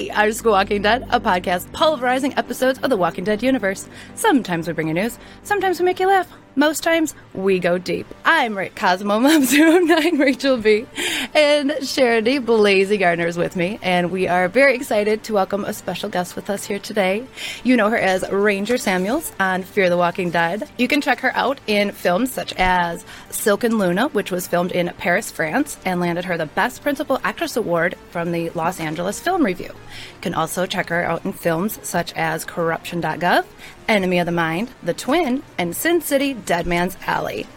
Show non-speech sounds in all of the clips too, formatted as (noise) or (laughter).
We are School Walking Dead, a podcast pulverizing episodes of the Walking Dead universe. Sometimes we bring you news, sometimes we make you laugh. Most times, we go deep. I'm Rick Cosmo Mom (laughs) 09 Rachel B. And Charity Blazy Gardner is with me, and we are very excited to welcome a special guest with us here today. You know her as Ranger Samuels on Fear the Walking Dead. You can check her out in films such as Silk and Luna, which was filmed in Paris, France, and landed her the Best Principal Actress Award from the Los Angeles Film Review. You can also check her out in films such as Corruption.gov Enemy of the Mind, The Twin, and Sin City Dead Man's Alley.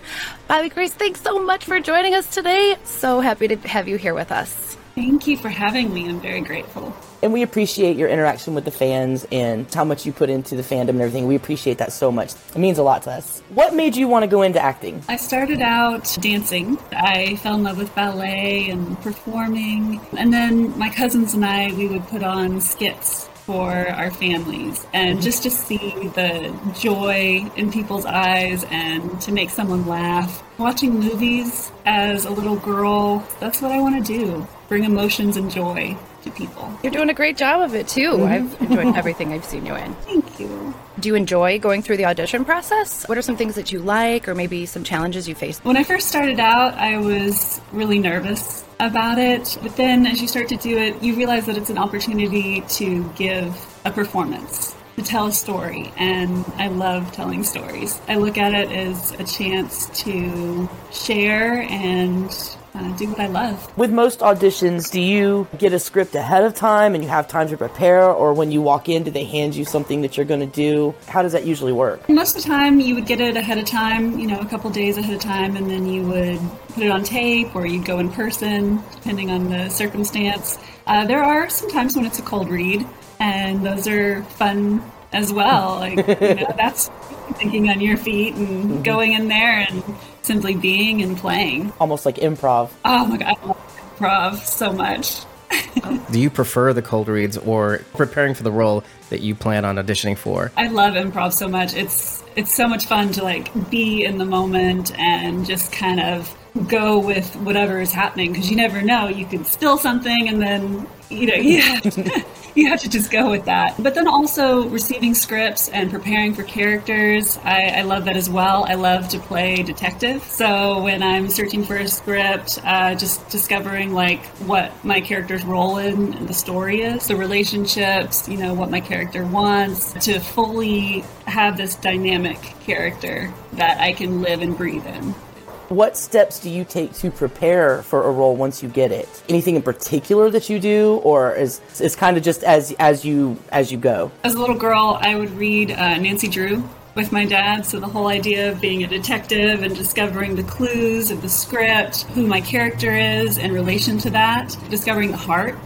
Bobby Grace, thanks so much for joining us today. So happy to have you here with us. Thank you for having me. I'm very grateful. And we appreciate your interaction with the fans and how much you put into the fandom and everything. We appreciate that so much. It means a lot to us. What made you want to go into acting? I started out dancing. I fell in love with ballet and performing. And then my cousins and I, we would put on skits for our families and just to see the joy in people's eyes and to make someone laugh. Watching movies as a little girl, that's what I want to do. Bring emotions and joy to people. You're doing a great job of it too. Mm-hmm. I've enjoyed everything I've seen you in. (laughs) Thank you. Do you enjoy going through the audition process? What are some things that you like or maybe some challenges you faced? When I first started out, I was really nervous about it. But then as you start to do it, you realize that it's an opportunity to give a performance, to tell a story. And I love telling stories. I look at it as a chance to share and uh, do what I love. With most auditions, do you get a script ahead of time and you have time to prepare, or when you walk in, do they hand you something that you're going to do? How does that usually work? Most of the time, you would get it ahead of time, you know, a couple days ahead of time, and then you would put it on tape or you'd go in person, depending on the circumstance. Uh, there are some times when it's a cold read, and those are fun as well. Like, you know, (laughs) that's thinking on your feet and mm-hmm. going in there and simply being and playing. Almost like improv. Oh my god, I love improv so much. (laughs) Do you prefer the cold reads or preparing for the role that you plan on auditioning for? I love improv so much. It's it's so much fun to like be in the moment and just kind of go with whatever is happening because you never know. You could spill something and then you know you have, to, (laughs) you have to just go with that. But then also receiving scripts and preparing for characters, I, I love that as well. I love to play detective. So when I'm searching for a script, uh, just discovering like what my character's role in the story is, the relationships, you know, what my character wants, to fully have this dynamic character that I can live and breathe in what steps do you take to prepare for a role once you get it? Anything in particular that you do, or is it's kind of just as as you as you go? As a little girl, I would read uh, Nancy Drew with my dad. So the whole idea of being a detective and discovering the clues of the script, who my character is in relation to that, discovering the heart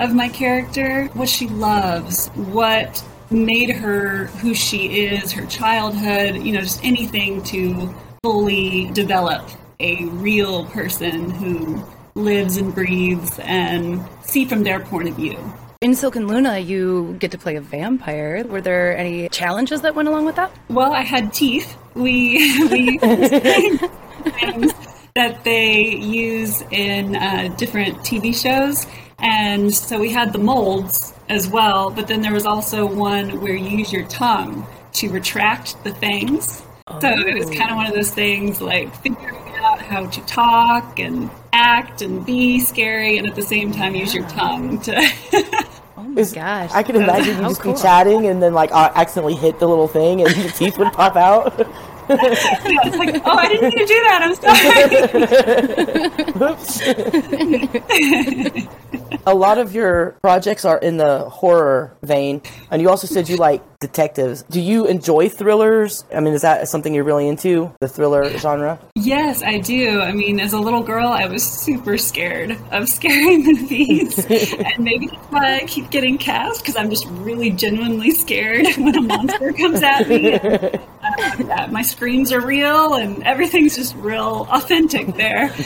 of my character, what she loves, what made her who she is, her childhood, you know, just anything to fully develop a real person who lives and breathes and see from their point of view. In Silk and Luna, you get to play a vampire. Were there any challenges that went along with that? Well, I had teeth. We (laughs) we (laughs) things that they use in uh, different TV shows, and so we had the molds as well. But then there was also one where you use your tongue to retract the fangs so it was kind of one of those things like figuring out how to talk and act and be scary and at the same time use your tongue to. (laughs) oh my gosh. I can imagine you just cool. be chatting and then like uh, accidentally hit the little thing and (laughs) your teeth would pop out. (laughs) it's like, oh, I didn't mean to do that. I'm sorry. A lot of your projects are in the horror vein, and you also said you like detectives. Do you enjoy thrillers? I mean, is that something you're really into, the thriller genre? Yes, I do. I mean, as a little girl, I was super scared of (laughs) scary movies, (laughs) and maybe that's why I keep getting cast because I'm just really genuinely scared (laughs) when a monster comes at me. Yeah, my screams are real and everything's just real authentic there. (laughs)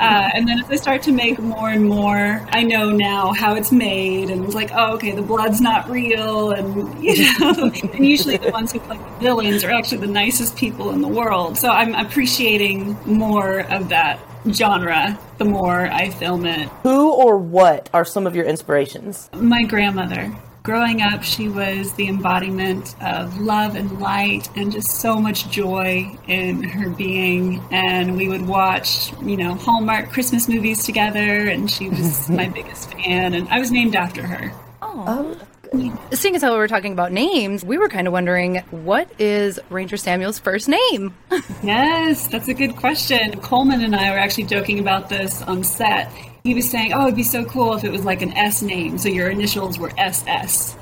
Uh, and then as I start to make more and more, I know now how it's made, and it's like, oh, okay, the blood's not real, and (laughs) you know, and usually the ones who play the villains are actually the nicest people in the world. So I'm appreciating more of that genre the more I film it. Who or what are some of your inspirations? My grandmother. Growing up, she was the embodiment of love and light and just so much joy in her being. And we would watch, you know, Hallmark Christmas movies together, and she was (laughs) my biggest fan. And I was named after her. Oh. Seeing as how we were talking about names, we were kind of wondering what is Ranger Samuel's first name? (laughs) yes, that's a good question. Colman and I were actually joking about this on set he was saying, "Oh, it'd be so cool if it was like an S name, so your initials were SS."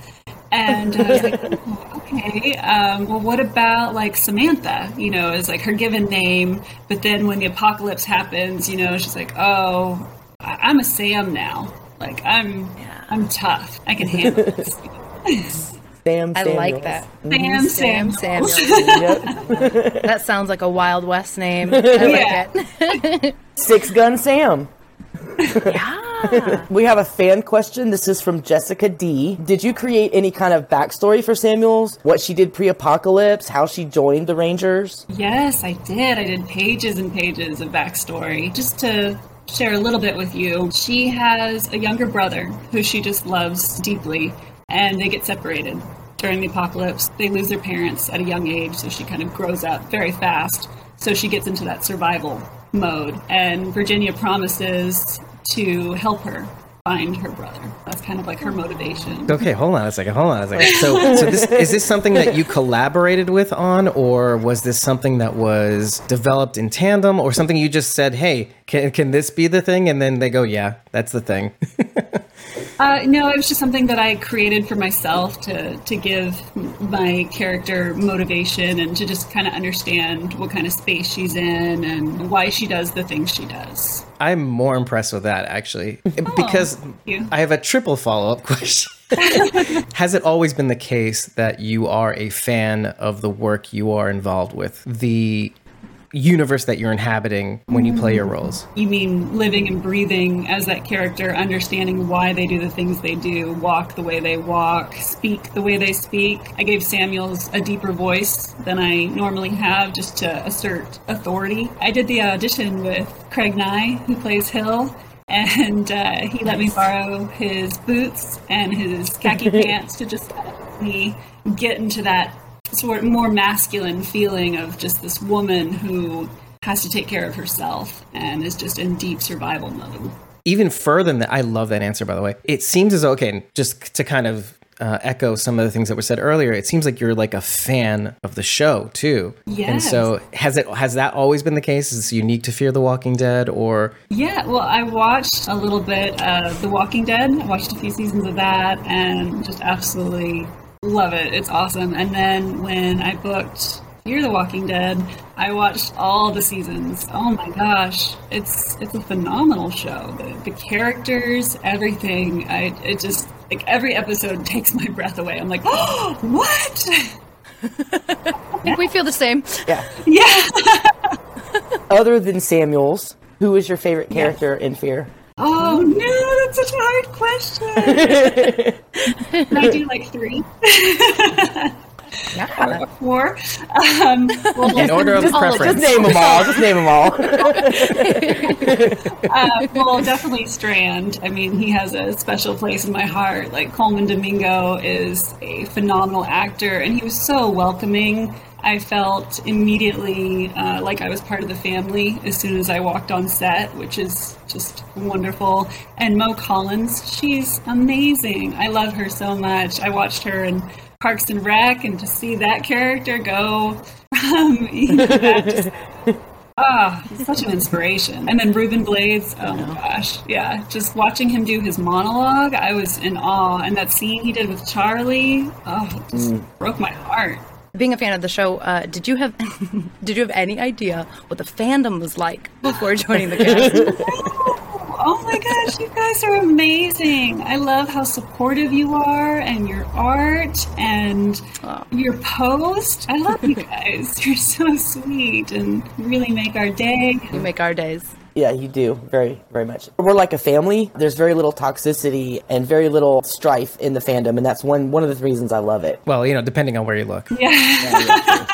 And I was like, (laughs) oh, okay, um, well, what about like Samantha? You know, is like her given name, but then when the apocalypse happens, you know, she's like, oh, I- am a Sam now. Like I'm, yeah. I'm tough. I can handle (laughs) this. (laughs) Sam I like that. Sam Sam Samuel. that sounds like a Wild West name. I yeah. like it. Six Gun Sam yeah. (laughs) we have a fan question. This is from Jessica D. Did you create any kind of backstory for Samuels? What she did pre apocalypse? How she joined the Rangers? Yes, I did. I did pages and pages of backstory just to share a little bit with you. She has a younger brother who she just loves deeply, and they get separated during the apocalypse. They lose their parents at a young age, so she kind of grows up very fast. So she gets into that survival mode, and Virginia promises to help her find her brother. That's kind of like her motivation. Okay, hold on a second. Hold on a second. So, so this is this something that you collaborated with on, or was this something that was developed in tandem, or something you just said, "Hey, can can this be the thing?" And then they go, "Yeah, that's the thing." (laughs) Uh, no, it was just something that I created for myself to to give my character motivation and to just kind of understand what kind of space she's in and why she does the things she does. I'm more impressed with that actually oh, because I have a triple follow up (laughs) question. (laughs) Has it always been the case that you are a fan of the work you are involved with? The universe that you're inhabiting when you play your roles. You mean living and breathing as that character, understanding why they do the things they do, walk the way they walk, speak the way they speak. I gave Samuels a deeper voice than I normally have just to assert authority. I did the audition with Craig Nigh, who plays Hill. And uh, he let me borrow his boots and his khaki (laughs) pants to just let me get into that sort of more masculine feeling of just this woman who has to take care of herself and is just in deep survival mode. Even further than that, I love that answer, by the way. It seems as okay, just to kind of uh, echo some of the things that were said earlier, it seems like you're like a fan of the show too. Yes. And so has it has that always been the case? Is this unique to Fear the Walking Dead or Yeah, well I watched a little bit of The Walking Dead. I watched a few seasons of that and just absolutely Love it. It's awesome. And then when I booked Fear the Walking Dead, I watched all the seasons. Oh my gosh, it's it's a phenomenal show. The, the characters, everything. I it just like every episode (laughs) takes my breath away. I'm like, oh, (gasps) what? I think we feel the same. Yeah. Yeah. Other than Samuels, who is your favorite character in Fear? Oh no, that's such a hard question. (laughs) I do like three. Yeah. Four. Um, well, In order of preference. Just name them all. Just name them all. (laughs) uh, well, definitely Strand. I mean, he has a special place in my heart. Like Colman Domingo is a phenomenal actor, and he was so welcoming I felt immediately uh, like I was part of the family as soon as I walked on set, which is just wonderful. And Mo Collins, she's amazing. I love her so much. I watched her in Parks and Rec, and to see that character go (laughs) from you know, just, (laughs) Ah, such an inspiration. And then Ruben Blades, oh my gosh. Yeah, just watching him do his monologue, I was in awe. And that scene he did with Charlie, oh, just mm. broke my heart being a fan of the show, uh, did you have (laughs) did you have any idea what the fandom was like before joining the (laughs) cast? Oh my gosh, you guys are amazing. I love how supportive you are and your art and oh. your post. I love you guys. (laughs) You're so sweet and really make our day. You make our days. Yeah, you do very, very much. We're like a family. There's very little toxicity and very little strife in the fandom, and that's one one of the reasons I love it. Well, you know, depending on where you look. Yeah. yeah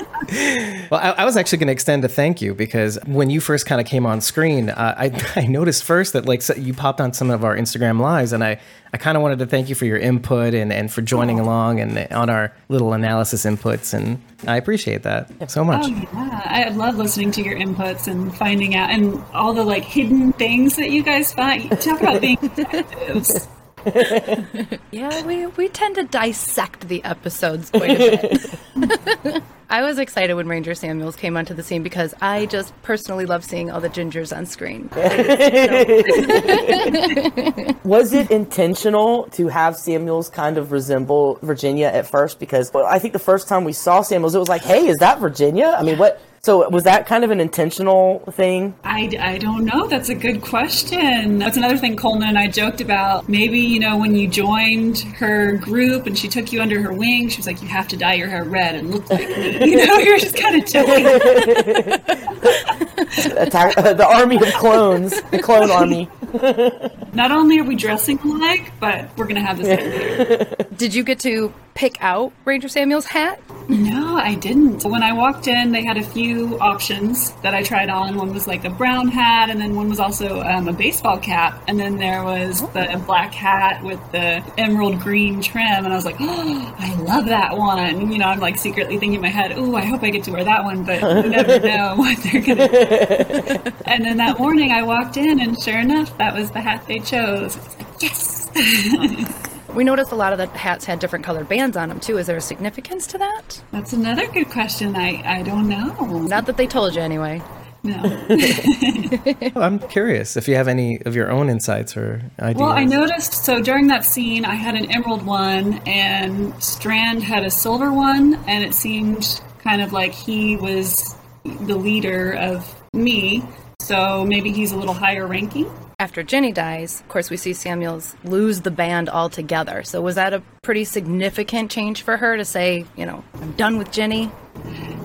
well, I, I, was actually going to extend a thank you because when you first kind of came on screen, uh, I (laughs) I noticed first that like so you popped on some of our Instagram lives, and I I kind of wanted to thank you for your input and, and for joining oh. along and on our little analysis inputs. And I appreciate that so much. Oh, yeah. I love listening to your inputs and finding out and all the like hidden things that you guys find. Talk about being detectives. (laughs) (laughs) yeah, we, we tend to dissect the episodes quite a bit. I was excited when Ranger Samuels came onto the scene because I just personally love seeing all the gingers on screen. (laughs) was it intentional to have Samuels kind of resemble Virginia at first? Because well, I think the first time we saw Samuels, it was like, hey, is that Virginia? I mean, what? So was that kind of an intentional thing? I, I don't know. That's a good question. That's another thing Colman and I joked about. Maybe, you know, when you joined her group and she took you under her wing, she was like, you have to dye your hair red and look like me. (laughs) You know, you're just kind of joking. (laughs) Attack, uh, the army of clones, the clone army. (laughs) Not only are we dressing alike, but we're going to have this. Did you get to pick out Ranger Samuel's hat? No, I didn't. When I walked in, they had a few options that I tried on. One was like a brown hat, and then one was also um, a baseball cap, and then there was the black hat with the emerald green trim. And I was like, oh, (gasps) I love that one. You know, I'm like secretly thinking in my head, oh, I hope I get to wear that one, but you never (laughs) know what they're gonna. do. and then that morning, I walked in, and sure enough, that was the hat they chose. I was like, yes. (laughs) We noticed a lot of the hats had different colored bands on them too. Is there a significance to that? That's another good question. I, I don't know. Not that they told you anyway. No. (laughs) I'm curious if you have any of your own insights or ideas. Well, I noticed so during that scene, I had an emerald one, and Strand had a silver one, and it seemed kind of like he was the leader of me. So maybe he's a little higher ranking after Ginny dies, of course, we see Samuels lose the band altogether. So was that a pretty significant change for her to say, you know, I'm done with Ginny?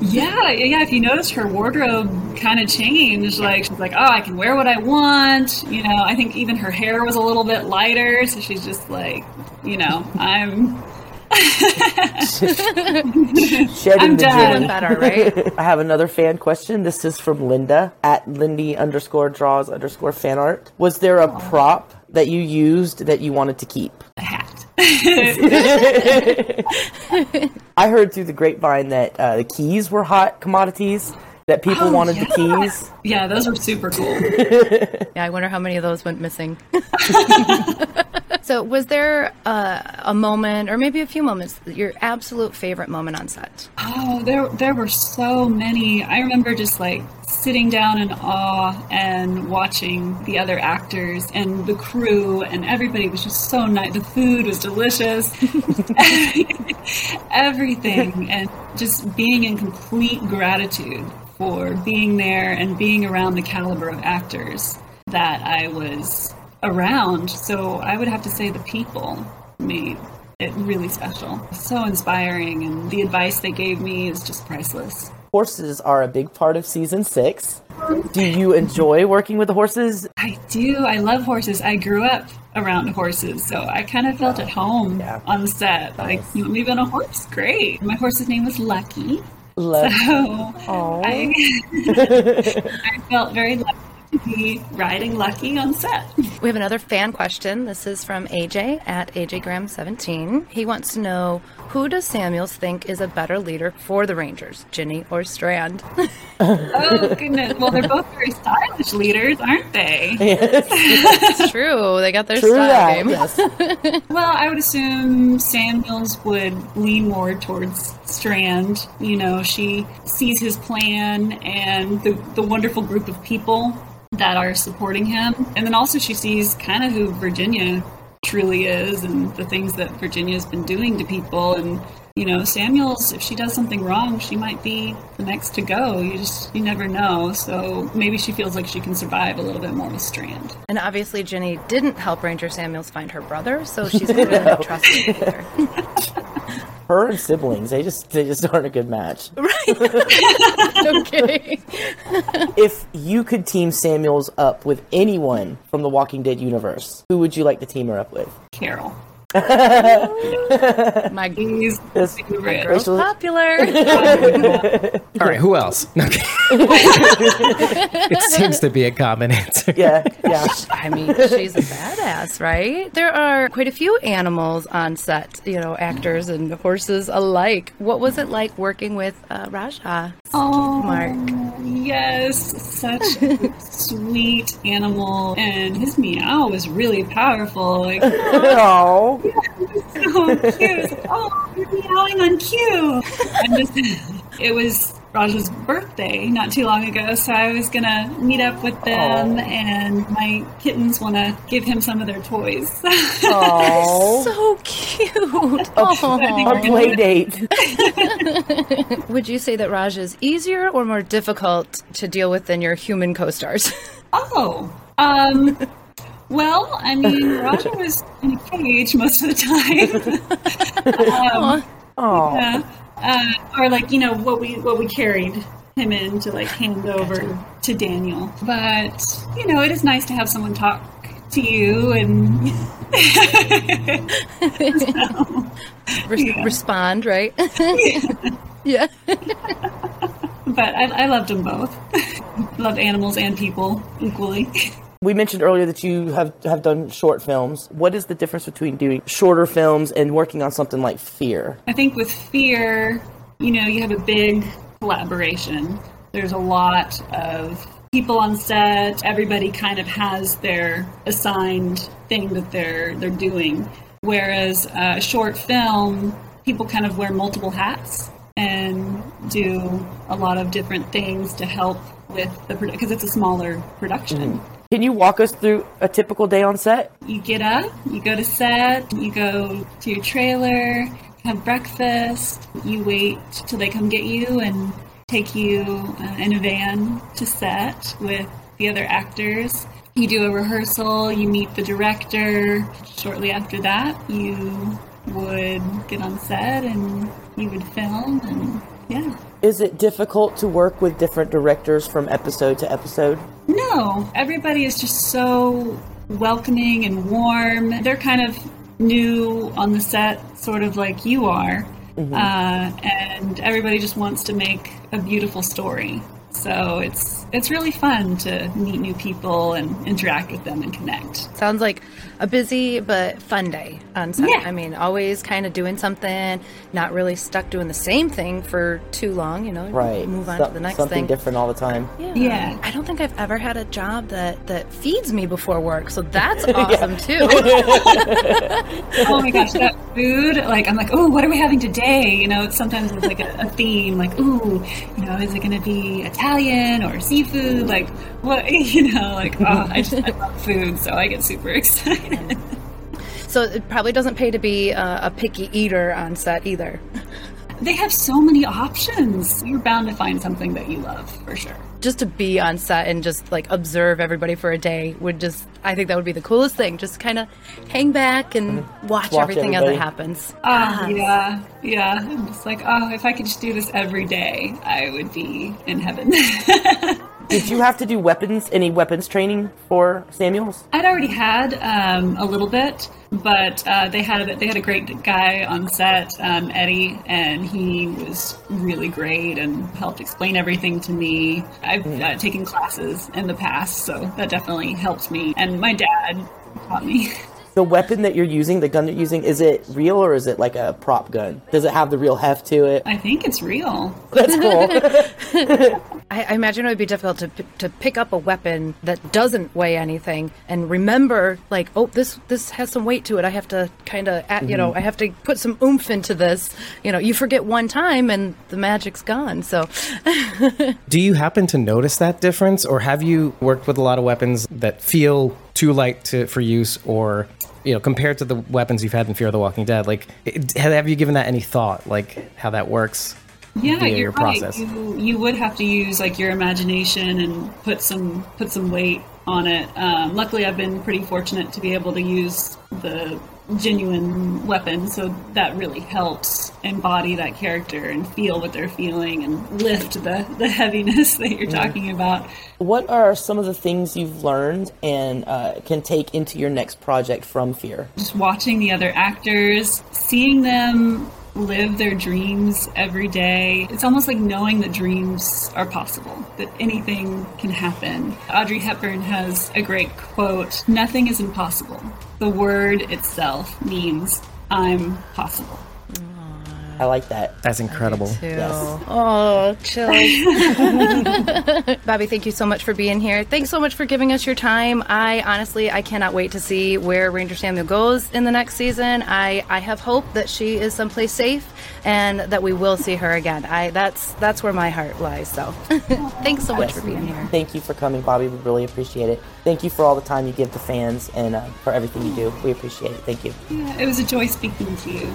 Yeah, yeah. If you notice, her wardrobe kind of changed. Like she's like, oh, I can wear what I want. You know, I think even her hair was a little bit lighter. So she's just like, you know, I'm (laughs) (laughs) Shedding I'm the done. better, right? (laughs) I have another fan question. This is from Linda at Lindy underscore draws underscore fan art. Was there a prop that you used that you wanted to keep? A hat. (laughs) I heard through the grapevine that uh, the keys were hot commodities that people oh, wanted yeah. the keys. Yeah, those were super cool. yeah, I wonder how many of those went missing. So, was there uh, a moment, or maybe a few moments, your absolute favorite moment on set? Oh, there, there were so many. I remember just like sitting down in awe and watching the other actors and the crew, and everybody was just so nice. The food was delicious, (laughs) everything, and just being in complete gratitude for being there and being around the caliber of actors that I was around. So I would have to say the people made it really special. So inspiring, and the advice they gave me is just priceless. Horses are a big part of season six. Do you enjoy working with the horses? I do. I love horses. I grew up around horses, so I kind of felt at home yeah. on the set. Nice. Like, you want me on a horse? Great. My horse's name was Lucky. Love. So I, (laughs) I felt very lucky be riding Lucky on set. We have another fan question. This is from AJ at AJGram17. He wants to know who does Samuels think is a better leader for the Rangers, Ginny or Strand? (laughs) oh goodness! Well, they're both very stylish leaders, aren't they? Yes. (laughs) it's true. They got their true style that, game. Yes. (laughs) well, I would assume Samuels would lean more towards Strand. You know, she sees his plan and the the wonderful group of people that are supporting him. And then also she sees kind of who Virginia truly is and the things that Virginia's been doing to people and you know, Samuel's, if she does something wrong, she might be the next to go. You just, you never know. So maybe she feels like she can survive a little bit more with Strand. And obviously, Ginny didn't help Ranger Samuels find her brother, so she's (laughs) not really trusted either. (laughs) Her and siblings, they just they just aren't a good match. no (laughs) kidding. If you could team Samuels up with anyone from the Walking Dead universe, who would you like to team her up with? Carol. (laughs) My, He's Yes. favorite. girl's Rachel- popular. (laughs) All right, who else? Okay. (laughs) it seems to be a common answer. Yeah, yeah. I mean, she's a badass, right? There are quite a few animals on set, you know, actors and horses alike. What was it like working with uh, Raja? Oh, Mark. Yes, such a sweet animal, and his meow was really powerful. Like, (laughs) Oh, (laughs) so cute. It's like, oh, you're meowing on cue. And just, (laughs) it was Raja's birthday not too long ago, so I was gonna meet up with them, Aw. and my kittens want to give him some of their toys. oh, (laughs) So cute. (laughs) a Aw. play date. (laughs) Would you say that Raja is easier or more difficult to deal with than your human co-stars? oh, um. Well, I mean, Raja was in a cage most of the time. um, Oh, Yeah. Uh, or like you know what we what we carried him in to like hand over to Daniel. But you know it is nice to have someone talk to you and Res- (laughs) Yeah. Respond, right? (laughs) yeah. (laughs) but I, I loved them both. loved animals and people equally. We mentioned earlier that you have have done short films. What is the difference between doing shorter films and working on something like Fear? I think with fear, you know, you have a big collaboration. There's a lot of people on set. Everybody kind of has their assigned thing that they're they're doing. Whereas a short film, people kind of wear multiple hats and do a lot of different things to help with the because it's a smaller production. Mm-hmm. Can you walk us through a typical day on set? You get up, you go to set, you go to your trailer, have breakfast, you wait till they come get you and take you uh, in a van to set with the other actors. You do a rehearsal, you meet the director. Shortly after that, you would get on set and you would film, and yeah. Is it difficult to work with different directors from episode to episode? No, everybody is just so welcoming and warm. They're kind of new on the set, sort of like you are. Uh, and everybody just wants to make a beautiful story. So it's it's really fun to meet new people and interact with them and connect. Sounds like a busy but fun day on Sunday. Yeah. I mean, always kind of doing something, not really stuck doing the same thing for too long, you know, Right. move on So- to the next thing. something thing. different all the time. Yeah. Yeah. I don't think I've ever had a job that that feeds me before work, so that's (laughs) awesome too. (laughs) oh my gosh, that food! Like I'm like, oh, what are we having today? You know, it's sometimes it's like a, a theme, like, ooh, you know, is it going to be Italian or seafood? Food like, what? (laughs) You know, like, oh, I just I love food, so I get super (laughs) excited. so it probably doesn't pay to be uh, a picky eater on set either. They have so many options. You're bound to find something that you love for sure. Just to be on set and just like observe everybody for a day would just I think that would be the coolest thing. Just kind of hang back and watch. Watch everything as it everybody. happens. Oh, yeah, yeah. I'm just like, oh, if I could just do this every day, I would be in heaven. (laughs) Did you have to do weapons, any weapons training for Samuels? I'd already had um, a little bit, but uh, they had they had a great guy on set, um, Eddie, and he was really great and helped explain everything to me. I've uh, taken classes in the past, so that definitely helped me. And my dad taught me. (laughs) The weapon that you're using, the gun that you're using, is it real or is it like a prop gun? Does it have the real heft to it? I think it's real. (laughs) That's cool. (laughs) I, I imagine it would be difficult to to pick up a weapon that doesn't weigh anything and remember like oh this this has some weight to it. I have to kind of you know mm-hmm. I have to put some oomph into this. You know you forget one time and the magic's gone. So (laughs) Do you happen to notice that difference, or have you worked with a lot of weapons that feel too light to, for use, or you know, compared to the weapons you've had in Fear of the Walking Dead, like, it, have you given that any thought, like how that works? Yeah, you're your right. process. You, you would have to use like your imagination and put some put some weight on it. Um, luckily, I've been pretty fortunate to be able to use the genuine weapon, so that really helps embody that character and feel what they're feeling and lift the, the heaviness (laughs) that you're talking about. What are some of the things you've learned and uh, can take into your next project from Fear? Just watching the other actors, seeing them live their dreams every day. It's almost like knowing that dreams are possible, that anything can happen. Audrey Hepburn has a great quote Nothing is impossible. The word itself means I'm possible. I like that. That's incredible. Yes. Oh, chill. (laughs) (laughs) Bobby, thank you so much for being here. Thanks so much for giving us your time. I honestly, I cannot wait to see where Ranger Samuel goes in the next season. I, I have hope that she is someplace safe and that we will see her again. I that's that's where my heart lies. So, (laughs) thanks so much yes. for being here. Thank you for coming, Bobby. We really appreciate it. Thank you for all the time you give the fans and uh, for everything you do. We appreciate it. Thank you. Yeah, it was a joy speaking to you.